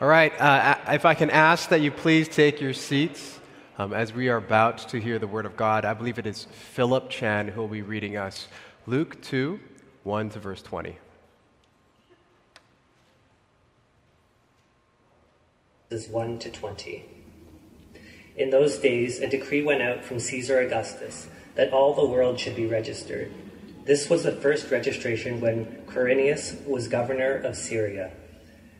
All right, uh, if I can ask that you please take your seats um, as we are about to hear the Word of God. I believe it is Philip Chan who will be reading us Luke 2 1 to verse 20. Is 1 to 20. In those days, a decree went out from Caesar Augustus that all the world should be registered. This was the first registration when Quirinius was governor of Syria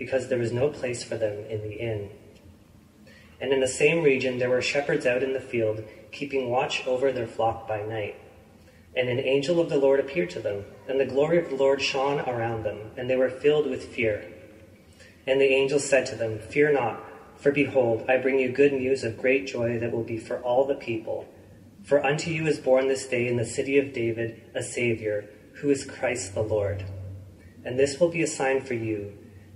because there was no place for them in the inn. And in the same region there were shepherds out in the field, keeping watch over their flock by night. And an angel of the Lord appeared to them, and the glory of the Lord shone around them, and they were filled with fear. And the angel said to them, Fear not, for behold, I bring you good news of great joy that will be for all the people. For unto you is born this day in the city of David a Savior, who is Christ the Lord. And this will be a sign for you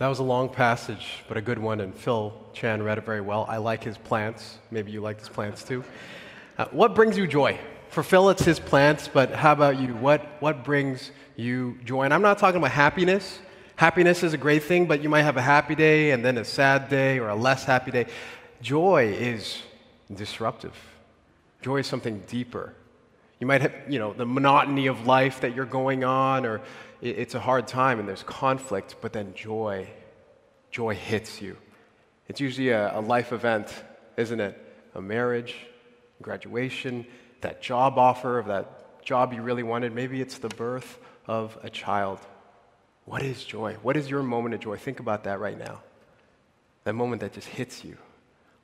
That was a long passage, but a good one, and Phil Chan read it very well. I like his plants. Maybe you like his plants too. Uh, what brings you joy? For Phil, it's his plants, but how about you? What, what brings you joy? And I'm not talking about happiness. Happiness is a great thing, but you might have a happy day and then a sad day or a less happy day. Joy is disruptive, joy is something deeper. You might have, you know, the monotony of life that you're going on, or it's a hard time and there's conflict, but then joy, joy hits you. It's usually a, a life event, isn't it? A marriage, graduation, that job offer of that job you really wanted. Maybe it's the birth of a child. What is joy? What is your moment of joy? Think about that right now. That moment that just hits you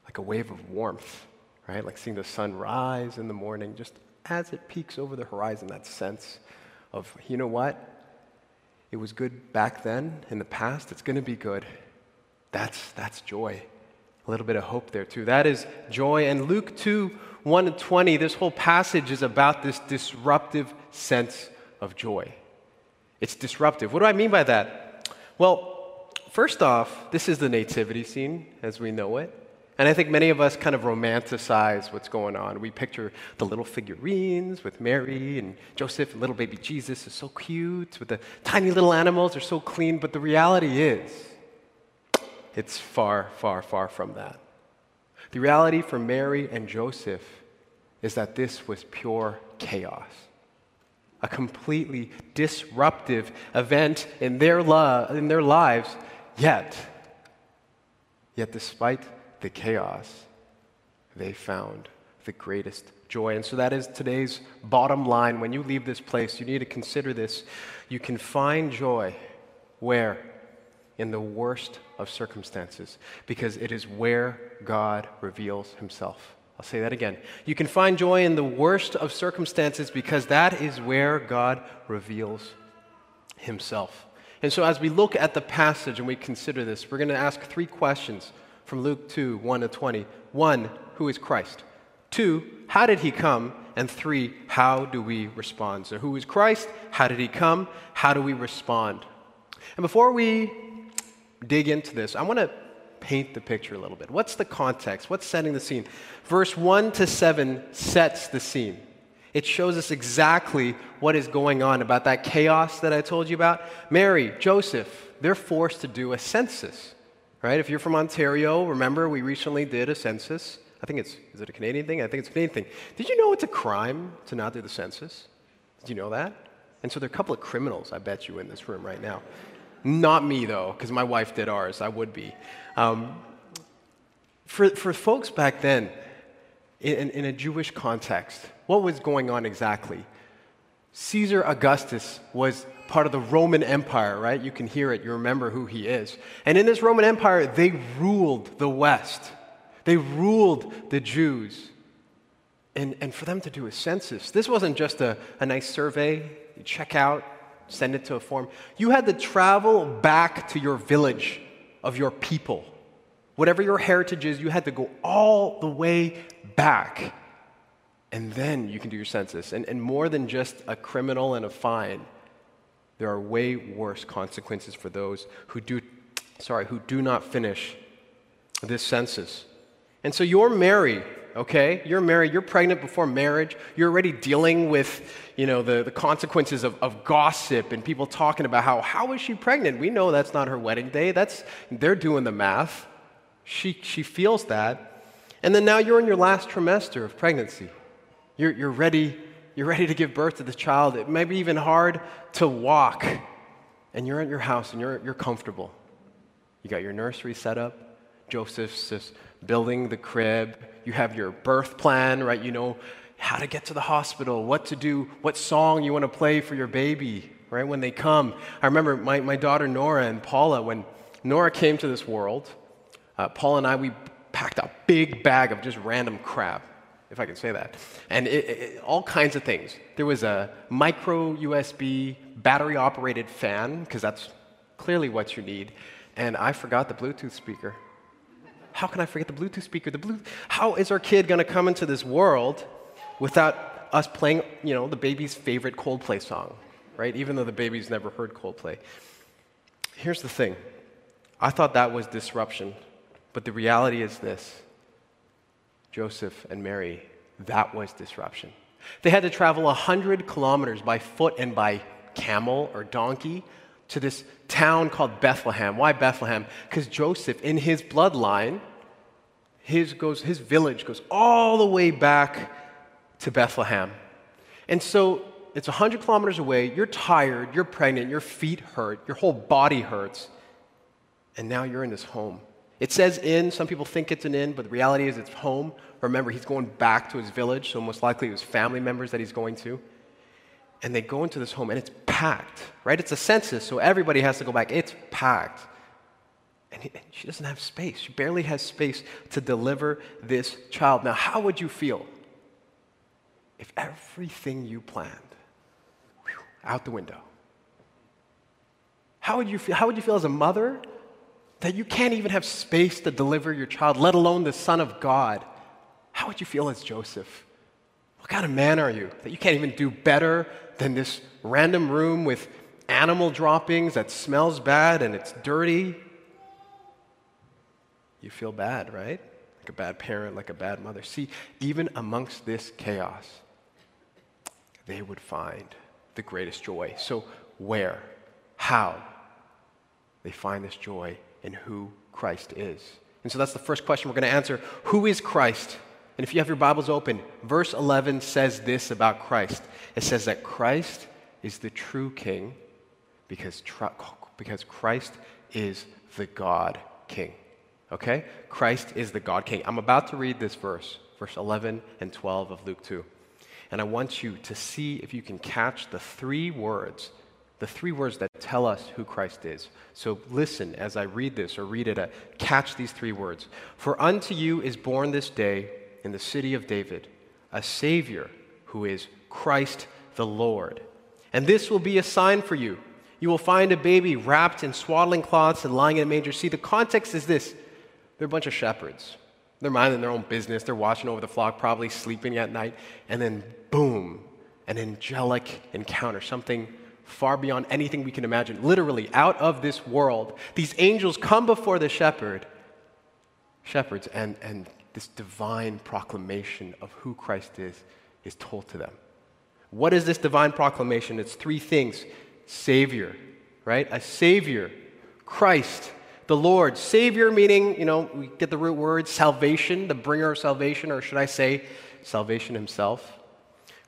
like a wave of warmth, right? Like seeing the sun rise in the morning, just as it peaks over the horizon, that sense of, you know what? It was good back then in the past, it's going to be good. That's, that's joy. A little bit of hope there, too. That is joy. And Luke 2 1 and 20, this whole passage is about this disruptive sense of joy. It's disruptive. What do I mean by that? Well, first off, this is the nativity scene as we know it. And I think many of us kind of romanticize what's going on. We picture the little figurines with Mary and Joseph and little baby Jesus is so cute, with the tiny little animals, they're so clean. But the reality is, it's far, far, far from that. The reality for Mary and Joseph is that this was pure chaos. A completely disruptive event in their, lo- in their lives, yet, yet despite the chaos, they found the greatest joy. And so that is today's bottom line. When you leave this place, you need to consider this. You can find joy where? In the worst of circumstances, because it is where God reveals himself. I'll say that again. You can find joy in the worst of circumstances because that is where God reveals himself. And so, as we look at the passage and we consider this, we're going to ask three questions from Luke 2 1 to 20. One, who is Christ? Two, how did he come? And three, how do we respond? So, who is Christ? How did he come? How do we respond? And before we dig into this, I want to paint the picture a little bit. What's the context? What's setting the scene? Verse 1 to 7 sets the scene. It shows us exactly what is going on about that chaos that I told you about. Mary, Joseph, they're forced to do a census, right? If you're from Ontario, remember we recently did a census. I think it's, is it a Canadian thing? I think it's a Canadian thing. Did you know it's a crime to not do the census? Did you know that? And so there are a couple of criminals, I bet you, in this room right now. Not me, though, because my wife did ours. I would be. Um, for, for folks back then, in, in a Jewish context, what was going on exactly? Caesar Augustus was part of the Roman Empire, right? You can hear it, you remember who he is. And in this Roman Empire, they ruled the West, they ruled the Jews. And, and for them to do a census, this wasn't just a, a nice survey, you check out, send it to a form. You had to travel back to your village of your people. Whatever your heritage is, you had to go all the way back. And then you can do your census. And, and more than just a criminal and a fine, there are way worse consequences for those who do, sorry, who do not finish this census. And so you're Mary, okay? You're married, you're pregnant before marriage, you're already dealing with, you know, the, the consequences of, of gossip and people talking about how, how is she pregnant? We know that's not her wedding day. That's, they're doing the math. She, she feels that. And then now you're in your last trimester of pregnancy. You're, you're, ready, you're ready to give birth to this child. It may be even hard to walk. And you're at your house and you're, you're comfortable. You got your nursery set up. Joseph's just building the crib you have your birth plan, right? You know how to get to the hospital, what to do, what song you want to play for your baby, right? When they come. I remember my, my daughter Nora and Paula, when Nora came to this world, uh, Paul and I, we packed a big bag of just random crap, if I can say that, and it, it, all kinds of things. There was a micro USB battery operated fan, because that's clearly what you need, and I forgot the Bluetooth speaker. How can I forget the Bluetooth speaker? The Bluetooth, how is our kid going to come into this world without us playing, you know, the baby's favorite Coldplay song, right? Even though the baby's never heard Coldplay. Here's the thing. I thought that was disruption, but the reality is this. Joseph and Mary, that was disruption. They had to travel 100 kilometers by foot and by camel or donkey to this town called Bethlehem. Why Bethlehem? Because Joseph, in his bloodline, his, goes, his village goes all the way back to Bethlehem. And so it's 100 kilometers away. You're tired, you're pregnant, your feet hurt, your whole body hurts. And now you're in this home. It says inn. Some people think it's an inn, but the reality is it's home. Remember, he's going back to his village, so most likely it was family members that he's going to and they go into this home and it's packed, right? It's a census, so everybody has to go back. It's packed. And, he, and she doesn't have space. She barely has space to deliver this child. Now, how would you feel if everything you planned whew, out the window? How would you feel? How would you feel as a mother that you can't even have space to deliver your child, let alone the Son of God? How would you feel as Joseph? What kind of man are you that you can't even do better than this random room with animal droppings that smells bad and it's dirty. You feel bad, right? Like a bad parent, like a bad mother. See, even amongst this chaos, they would find the greatest joy. So, where? How? They find this joy in who Christ is. And so that's the first question we're going to answer. Who is Christ? And if you have your Bibles open, verse 11 says this about Christ it says that Christ is the true king because, because Christ is the God king. Okay? Christ is the God king. I'm about to read this verse, verse 11 and 12 of Luke 2. And I want you to see if you can catch the three words, the three words that tell us who Christ is. So listen as I read this or read it, uh, catch these three words. For unto you is born this day in the city of David a Savior who is Christ the Lord. And this will be a sign for you. You will find a baby wrapped in swaddling cloths and lying in a manger. See, the context is this they're a bunch of shepherds. They're minding their own business. They're watching over the flock, probably sleeping at night. And then, boom, an angelic encounter, something far beyond anything we can imagine. Literally, out of this world, these angels come before the shepherd shepherds, and, and this divine proclamation of who Christ is is told to them. What is this divine proclamation? It's three things Savior, right? A Savior, Christ, the Lord. Savior meaning, you know, we get the root word salvation, the bringer of salvation, or should I say, salvation himself.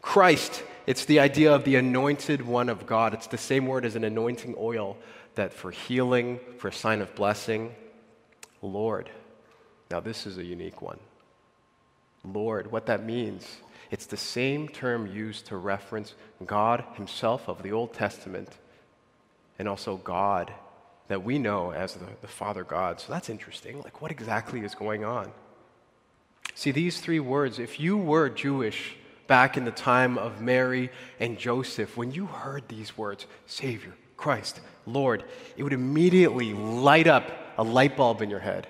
Christ, it's the idea of the anointed one of God. It's the same word as an anointing oil that for healing, for a sign of blessing. Lord. Now, this is a unique one. Lord, what that means, it's the same term used to reference God Himself of the Old Testament and also God that we know as the, the Father God. So that's interesting. Like, what exactly is going on? See, these three words, if you were Jewish back in the time of Mary and Joseph, when you heard these words, Savior, Christ, Lord, it would immediately light up a light bulb in your head.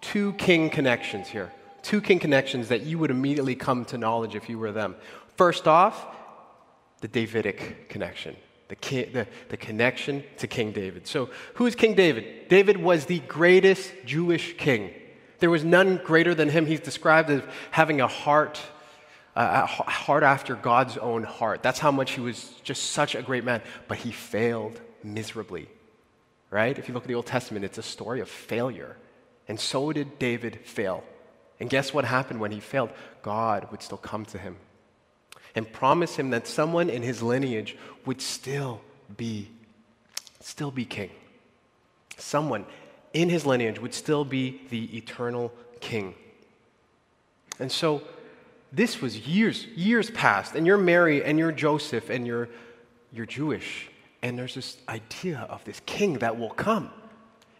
Two king connections here. Two king connections that you would immediately come to knowledge if you were them. First off, the Davidic connection the, the, the connection to King David. So, who is King David? David was the greatest Jewish king. There was none greater than him. He's described as having a heart, uh, a heart after God's own heart. That's how much he was just such a great man. But he failed miserably, right? If you look at the Old Testament, it's a story of failure. And so did David fail. And guess what happened when he failed? God would still come to him and promise him that someone in his lineage would still be still be king. Someone in his lineage would still be the eternal king. And so this was years, years past, and you're Mary and you're Joseph and you're you're Jewish, and there's this idea of this king that will come.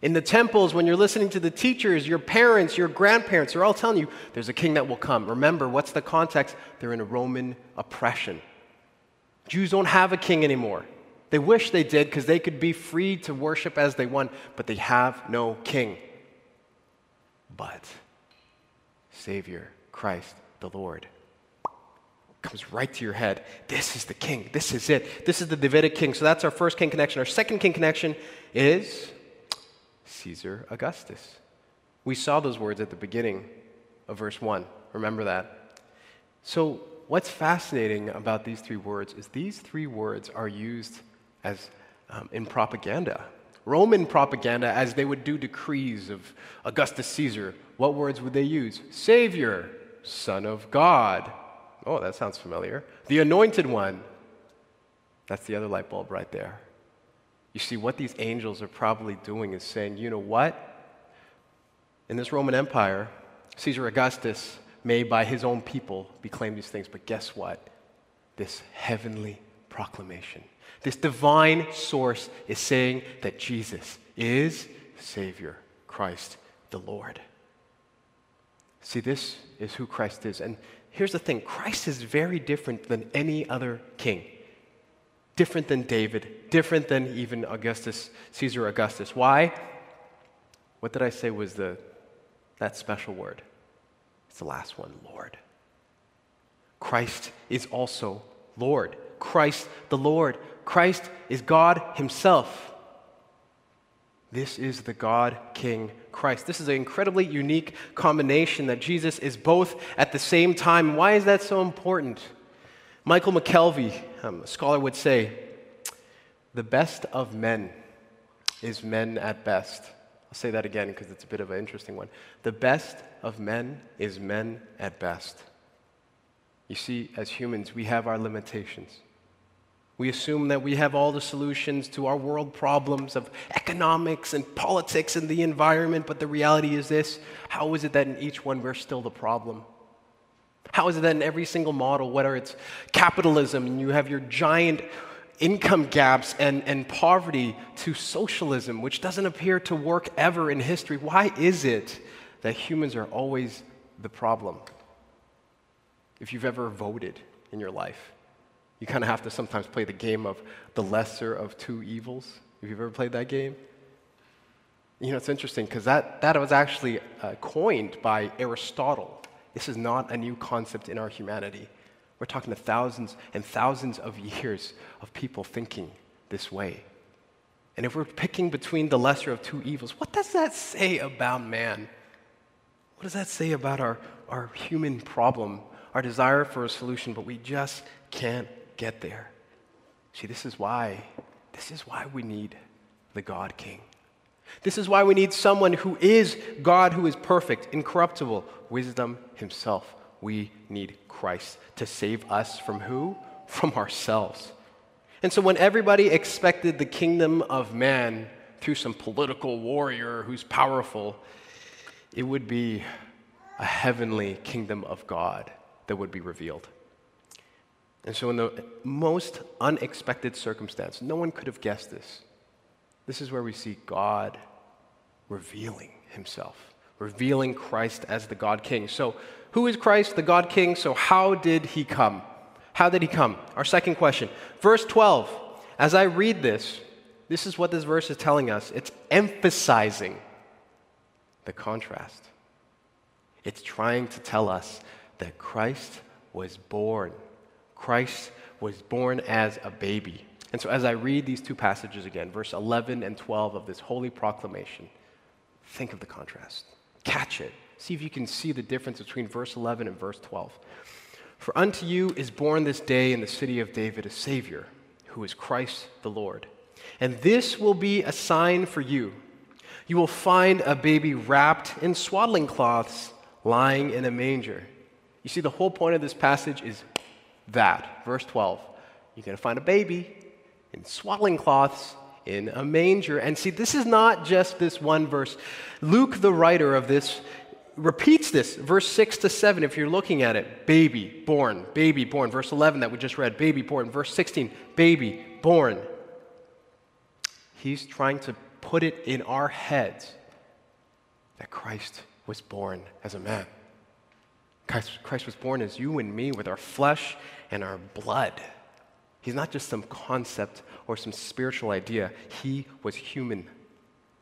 In the temples, when you're listening to the teachers, your parents, your grandparents, they're all telling you there's a king that will come. Remember, what's the context? They're in a Roman oppression. Jews don't have a king anymore. They wish they did because they could be free to worship as they want, but they have no king. But Savior, Christ, the Lord, comes right to your head. This is the king. This is it. This is the Davidic king. So that's our first king connection. Our second king connection is Caesar Augustus. We saw those words at the beginning of verse 1. Remember that. So, what's fascinating about these three words is these three words are used as um, in propaganda. Roman propaganda, as they would do decrees of Augustus Caesar, what words would they use? Savior, Son of God. Oh, that sounds familiar. The Anointed One. That's the other light bulb right there. You see, what these angels are probably doing is saying, you know what? In this Roman Empire, Caesar Augustus may, by his own people, be claimed these things, but guess what? This heavenly proclamation, this divine source is saying that Jesus is Savior, Christ the Lord. See, this is who Christ is. And here's the thing Christ is very different than any other king different than David, different than even Augustus, Caesar Augustus. Why? What did I say was the that special word? It's the last one, Lord. Christ is also Lord. Christ the Lord. Christ is God Himself. This is the God King Christ. This is an incredibly unique combination that Jesus is both at the same time. Why is that so important? Michael McKelvey, um, a scholar, would say, The best of men is men at best. I'll say that again because it's a bit of an interesting one. The best of men is men at best. You see, as humans, we have our limitations. We assume that we have all the solutions to our world problems of economics and politics and the environment, but the reality is this how is it that in each one we're still the problem? How is it that in every single model, whether it's capitalism and you have your giant income gaps and, and poverty to socialism, which doesn't appear to work ever in history, why is it that humans are always the problem? If you've ever voted in your life, you kind of have to sometimes play the game of the lesser of two evils. Have you ever played that game? You know, it's interesting because that, that was actually uh, coined by Aristotle this is not a new concept in our humanity. We're talking to thousands and thousands of years of people thinking this way. And if we're picking between the lesser of two evils, what does that say about man? What does that say about our, our human problem, our desire for a solution, but we just can't get there? See, this is why, this is why we need the God King. This is why we need someone who is God, who is perfect, incorruptible, wisdom himself. We need Christ to save us from who? From ourselves. And so when everybody expected the kingdom of man through some political warrior who's powerful, it would be a heavenly kingdom of God that would be revealed. And so, in the most unexpected circumstance, no one could have guessed this. This is where we see God revealing himself, revealing Christ as the God King. So, who is Christ, the God King? So, how did he come? How did he come? Our second question. Verse 12. As I read this, this is what this verse is telling us it's emphasizing the contrast. It's trying to tell us that Christ was born. Christ was born as a baby. And so, as I read these two passages again, verse 11 and 12 of this holy proclamation, think of the contrast. Catch it. See if you can see the difference between verse 11 and verse 12. For unto you is born this day in the city of David a Savior, who is Christ the Lord. And this will be a sign for you. You will find a baby wrapped in swaddling cloths, lying in a manger. You see, the whole point of this passage is that. Verse 12. You're going to find a baby in swaddling cloths in a manger. And see, this is not just this one verse. Luke, the writer of this, repeats this, verse 6 to 7, if you're looking at it. Baby, born, baby, born. Verse 11 that we just read, baby, born. Verse 16, baby, born. He's trying to put it in our heads that Christ was born as a man. Christ, Christ was born as you and me with our flesh and our blood. He's not just some concept or some spiritual idea, he was human,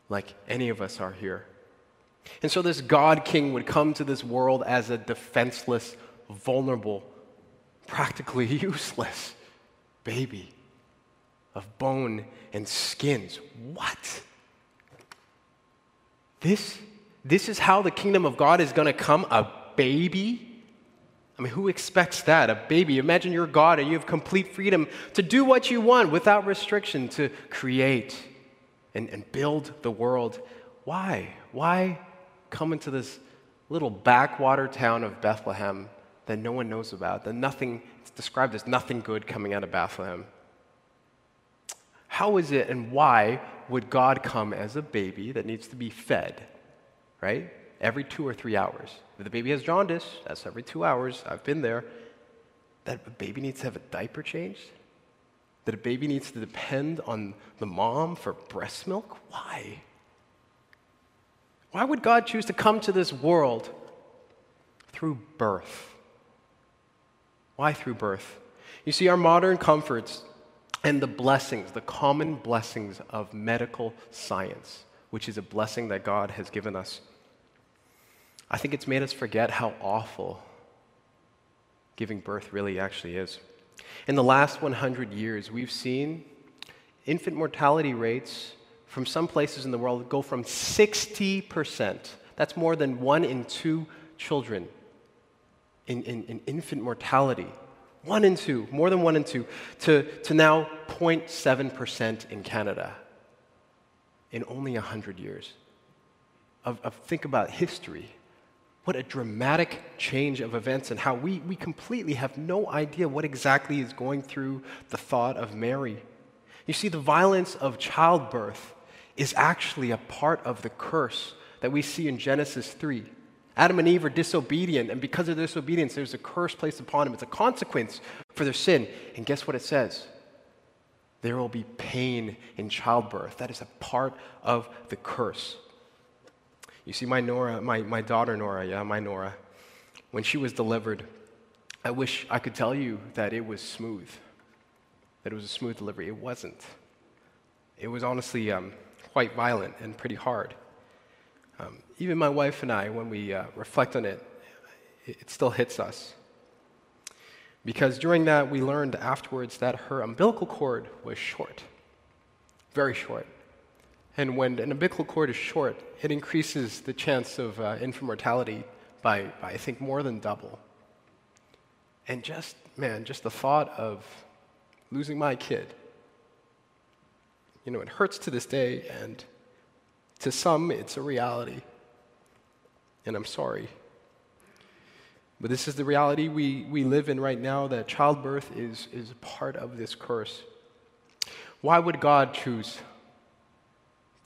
like any of us are here. And so, this God King would come to this world as a defenseless, vulnerable, practically useless baby of bone and skins. What? This, this is how the kingdom of God is going to come a baby? I mean, who expects that? A baby. Imagine you're God and you have complete freedom to do what you want without restriction, to create and, and build the world. Why? Why come into this little backwater town of Bethlehem that no one knows about, that nothing, it's described as nothing good coming out of Bethlehem? How is it and why would God come as a baby that needs to be fed, right? Every two or three hours. If the baby has jaundice, that's every two hours. I've been there. That a baby needs to have a diaper changed? That a baby needs to depend on the mom for breast milk? Why? Why would God choose to come to this world through birth? Why through birth? You see, our modern comforts and the blessings, the common blessings of medical science, which is a blessing that God has given us. I think it's made us forget how awful giving birth really actually is. In the last 100 years, we've seen infant mortality rates from some places in the world go from 60%, that's more than one in two children in, in, in infant mortality one in two, more than one in two, to, to now 0.7% in Canada in only 100 years. Of, of, think about history. What a dramatic change of events, and how we, we completely have no idea what exactly is going through the thought of Mary. You see, the violence of childbirth is actually a part of the curse that we see in Genesis 3. Adam and Eve are disobedient, and because of their disobedience, there's a curse placed upon them. It's a consequence for their sin. And guess what it says? There will be pain in childbirth. That is a part of the curse. You see, my Nora, my, my daughter Nora, yeah, my Nora, when she was delivered, I wish I could tell you that it was smooth, that it was a smooth delivery. It wasn't. It was honestly um, quite violent and pretty hard. Um, even my wife and I, when we uh, reflect on it, it still hits us. Because during that, we learned afterwards that her umbilical cord was short, very short. And when an umbilical cord is short, it increases the chance of uh, infant mortality by, by, I think, more than double. And just, man, just the thought of losing my kid, you know, it hurts to this day, and to some, it's a reality. And I'm sorry. But this is the reality we, we live in right now that childbirth is, is part of this curse. Why would God choose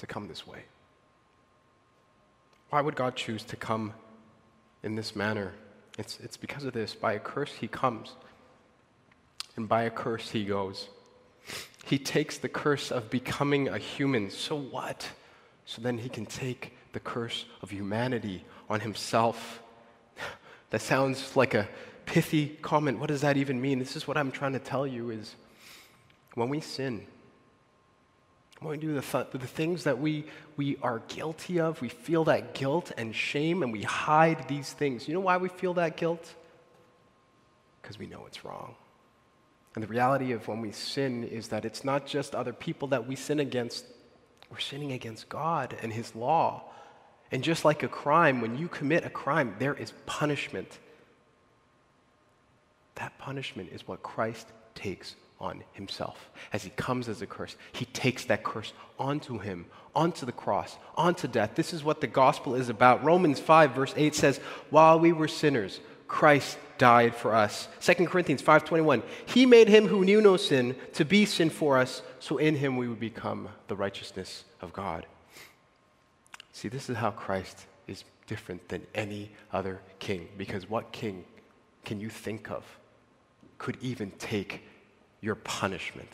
to come this way? Why would God choose to come in this manner? It's, it's because of this. By a curse, he comes, and by a curse, he goes. He takes the curse of becoming a human. So what? So then he can take the curse of humanity on himself. That sounds like a pithy comment. What does that even mean? This is what I'm trying to tell you is when we sin, we do the, th- the things that we, we are guilty of, we feel that guilt and shame and we hide these things. You know why we feel that guilt? Because we know it's wrong. And the reality of when we sin is that it's not just other people that we sin against, we're sinning against God and His law. And just like a crime, when you commit a crime, there is punishment. That punishment is what Christ takes on himself. As he comes as a curse, he takes that curse onto him, onto the cross, onto death. This is what the gospel is about. Romans 5, verse 8 says, While we were sinners, Christ died for us. 2 Corinthians 5:21 He made him who knew no sin to be sin for us so in him we would become the righteousness of God. See, this is how Christ is different than any other king because what king can you think of could even take your punishment,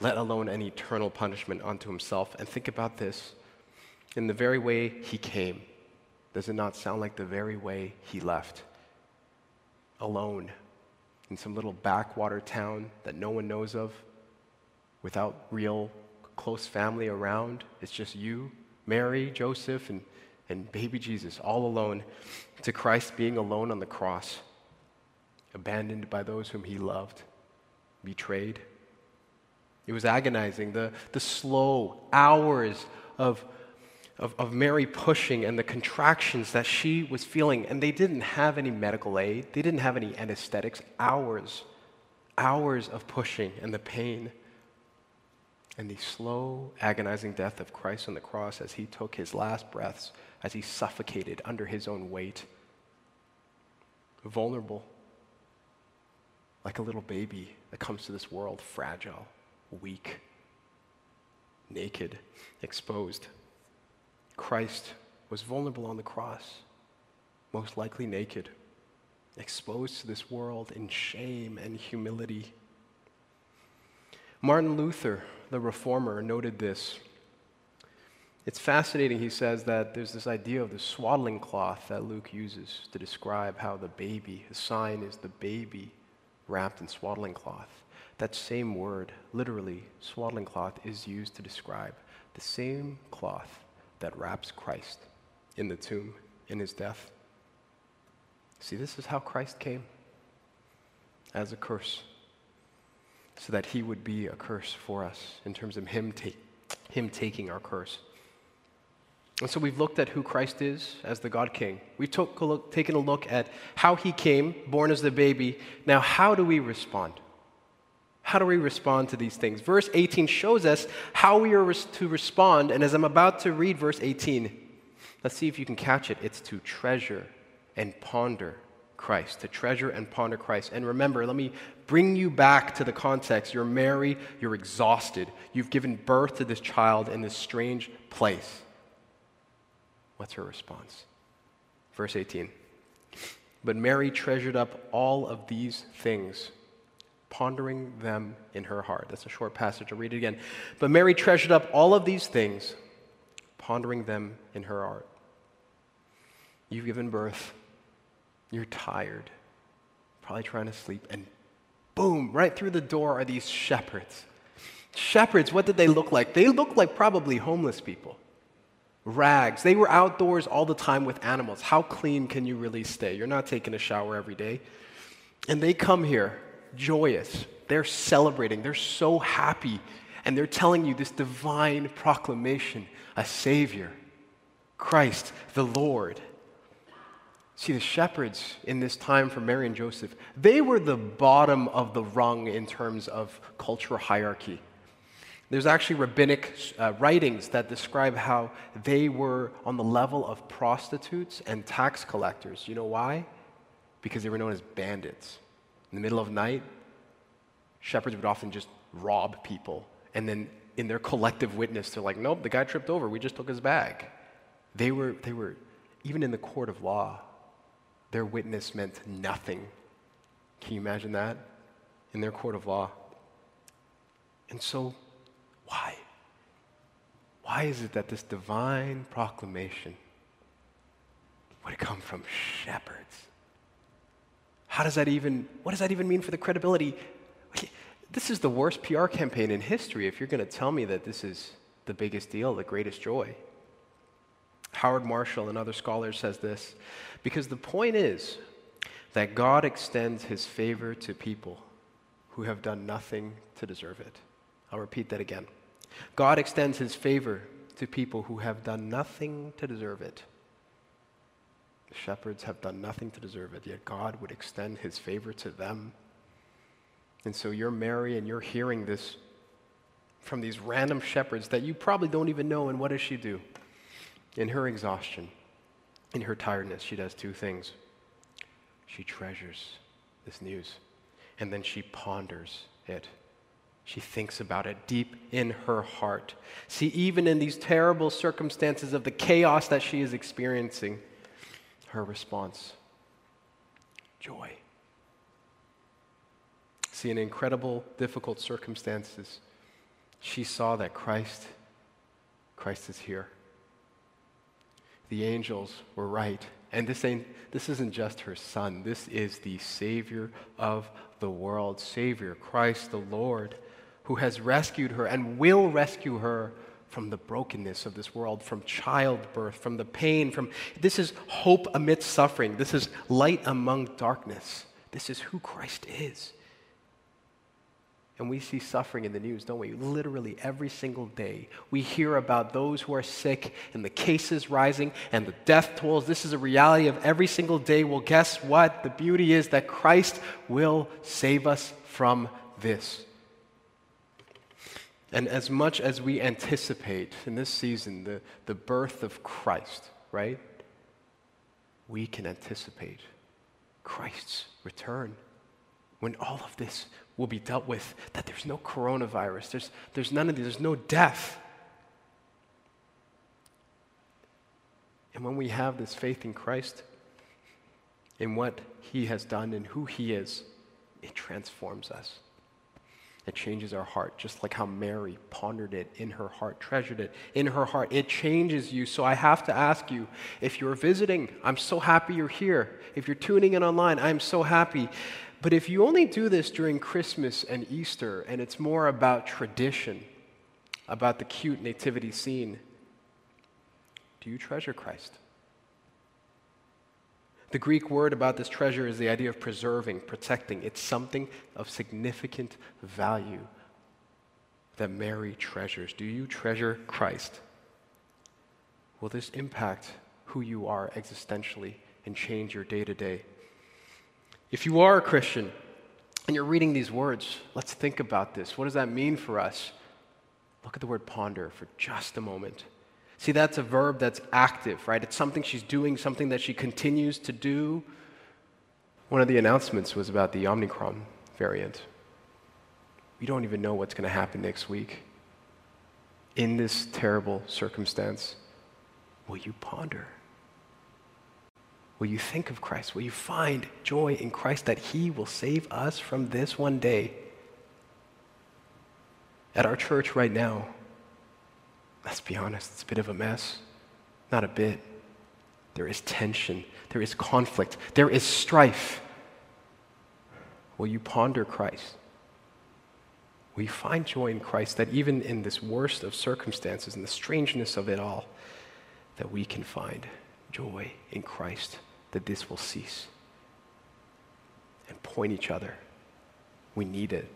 let alone an eternal punishment unto himself? And think about this in the very way he came, does it not sound like the very way he left? Alone in some little backwater town that no one knows of, without real close family around. It's just you, Mary, Joseph, and, and baby Jesus, all alone, to Christ being alone on the cross, abandoned by those whom he loved, betrayed. It was agonizing. The, the slow hours of of, of Mary pushing and the contractions that she was feeling. And they didn't have any medical aid, they didn't have any anesthetics. Hours, hours of pushing and the pain. And the slow, agonizing death of Christ on the cross as he took his last breaths, as he suffocated under his own weight. Vulnerable, like a little baby that comes to this world fragile, weak, naked, exposed. Christ was vulnerable on the cross, most likely naked, exposed to this world in shame and humility. Martin Luther, the reformer, noted this. It's fascinating, he says, that there's this idea of the swaddling cloth that Luke uses to describe how the baby, the sign is the baby wrapped in swaddling cloth. That same word, literally, swaddling cloth, is used to describe the same cloth that wraps Christ in the tomb in his death. See, this is how Christ came as a curse, so that he would be a curse for us in terms of him, ta- him taking our curse. And so we've looked at who Christ is as the God King. We've took a look, taken a look at how he came, born as the baby. Now, how do we respond? How do we respond to these things? Verse 18 shows us how we are to respond. And as I'm about to read verse 18, let's see if you can catch it. It's to treasure and ponder Christ, to treasure and ponder Christ. And remember, let me bring you back to the context. You're Mary, you're exhausted. You've given birth to this child in this strange place. What's her response? Verse 18. But Mary treasured up all of these things pondering them in her heart. That's a short passage. I'll read it again. But Mary treasured up all of these things, pondering them in her heart. You've given birth, you're tired, probably trying to sleep, and boom, right through the door are these shepherds. Shepherds, what did they look like? They look like probably homeless people. Rags. They were outdoors all the time with animals. How clean can you really stay? You're not taking a shower every day. And they come here joyous. They're celebrating. They're so happy. And they're telling you this divine proclamation a Savior, Christ the Lord. See, the shepherds in this time for Mary and Joseph, they were the bottom of the rung in terms of cultural hierarchy. There's actually rabbinic uh, writings that describe how they were on the level of prostitutes and tax collectors. You know why? Because they were known as bandits. In the middle of night, shepherds would often just rob people. And then in their collective witness, they're like, nope, the guy tripped over. We just took his bag. They were, they were even in the court of law, their witness meant nothing. Can you imagine that? In their court of law. And so, why? Why is it that this divine proclamation would come from shepherds? How does that even, what does that even mean for the credibility? This is the worst PR campaign in history if you're going to tell me that this is the biggest deal, the greatest joy. Howard Marshall and other scholars says this because the point is that God extends his favor to people who have done nothing to deserve it. I'll repeat that again. God extends his favor to people who have done nothing to deserve it. The shepherds have done nothing to deserve it, yet God would extend his favor to them. And so you're Mary and you're hearing this from these random shepherds that you probably don't even know. And what does she do? In her exhaustion, in her tiredness, she does two things. She treasures this news, and then she ponders it. She thinks about it deep in her heart. See, even in these terrible circumstances of the chaos that she is experiencing, her response joy. See, in incredible, difficult circumstances, she saw that Christ, Christ is here. The angels were right. And this, ain't, this isn't just her son, this is the Savior of the world, Savior, Christ the Lord who has rescued her and will rescue her from the brokenness of this world, from childbirth, from the pain, from this is hope amidst suffering. This is light among darkness. This is who Christ is. And we see suffering in the news, don't we? Literally every single day. We hear about those who are sick and the cases rising and the death tolls. This is a reality of every single day. Well, guess what? The beauty is that Christ will save us from this. And as much as we anticipate in this season the, the birth of Christ, right? We can anticipate Christ's return when all of this will be dealt with, that there's no coronavirus, there's, there's none of this, there's no death. And when we have this faith in Christ, in what He has done and who He is, it transforms us. It changes our heart, just like how Mary pondered it in her heart, treasured it in her heart. It changes you. So I have to ask you if you're visiting, I'm so happy you're here. If you're tuning in online, I'm so happy. But if you only do this during Christmas and Easter, and it's more about tradition, about the cute nativity scene, do you treasure Christ? The Greek word about this treasure is the idea of preserving, protecting. It's something of significant value that Mary treasures. Do you treasure Christ? Will this impact who you are existentially and change your day to day? If you are a Christian and you're reading these words, let's think about this. What does that mean for us? Look at the word ponder for just a moment. See, that's a verb that's active, right? It's something she's doing, something that she continues to do. One of the announcements was about the Omicron variant. We don't even know what's going to happen next week. In this terrible circumstance, will you ponder? Will you think of Christ? Will you find joy in Christ that He will save us from this one day? At our church right now, let's be honest, it's a bit of a mess. Not a bit. There is tension, there is conflict, there is strife. Will you ponder Christ? Will you find joy in Christ that even in this worst of circumstances and the strangeness of it all, that we can find joy in Christ, that this will cease? And point each other. We need it.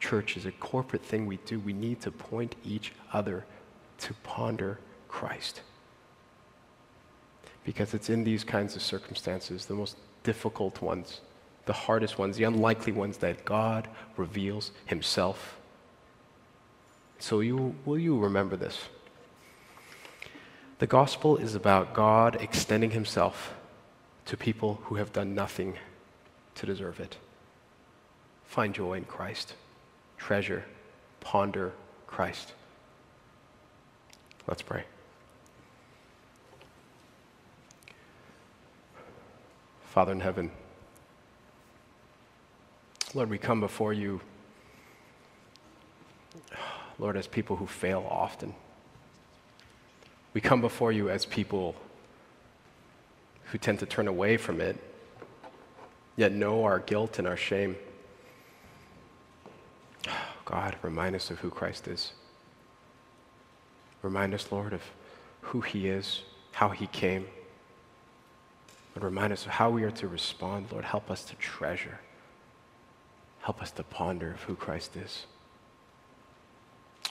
Church is a corporate thing we do. We need to point each other to ponder Christ. Because it's in these kinds of circumstances, the most difficult ones, the hardest ones, the unlikely ones, that God reveals Himself. So, you, will you remember this? The gospel is about God extending Himself to people who have done nothing to deserve it. Find joy in Christ, treasure, ponder Christ. Let's pray. Father in heaven, Lord, we come before you, Lord, as people who fail often. We come before you as people who tend to turn away from it, yet know our guilt and our shame. God, remind us of who Christ is. Remind us, Lord, of who He is, how He came. and remind us of how we are to respond. Lord, help us to treasure. Help us to ponder of who Christ is.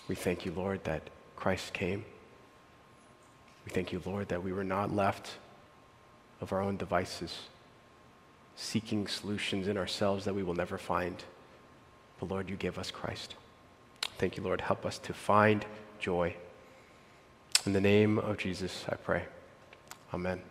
We thank you, Lord, that Christ came. We thank you, Lord, that we were not left of our own devices, seeking solutions in ourselves that we will never find. But Lord, you gave us Christ. Thank you, Lord. Help us to find joy. In the name of Jesus, I pray. Amen.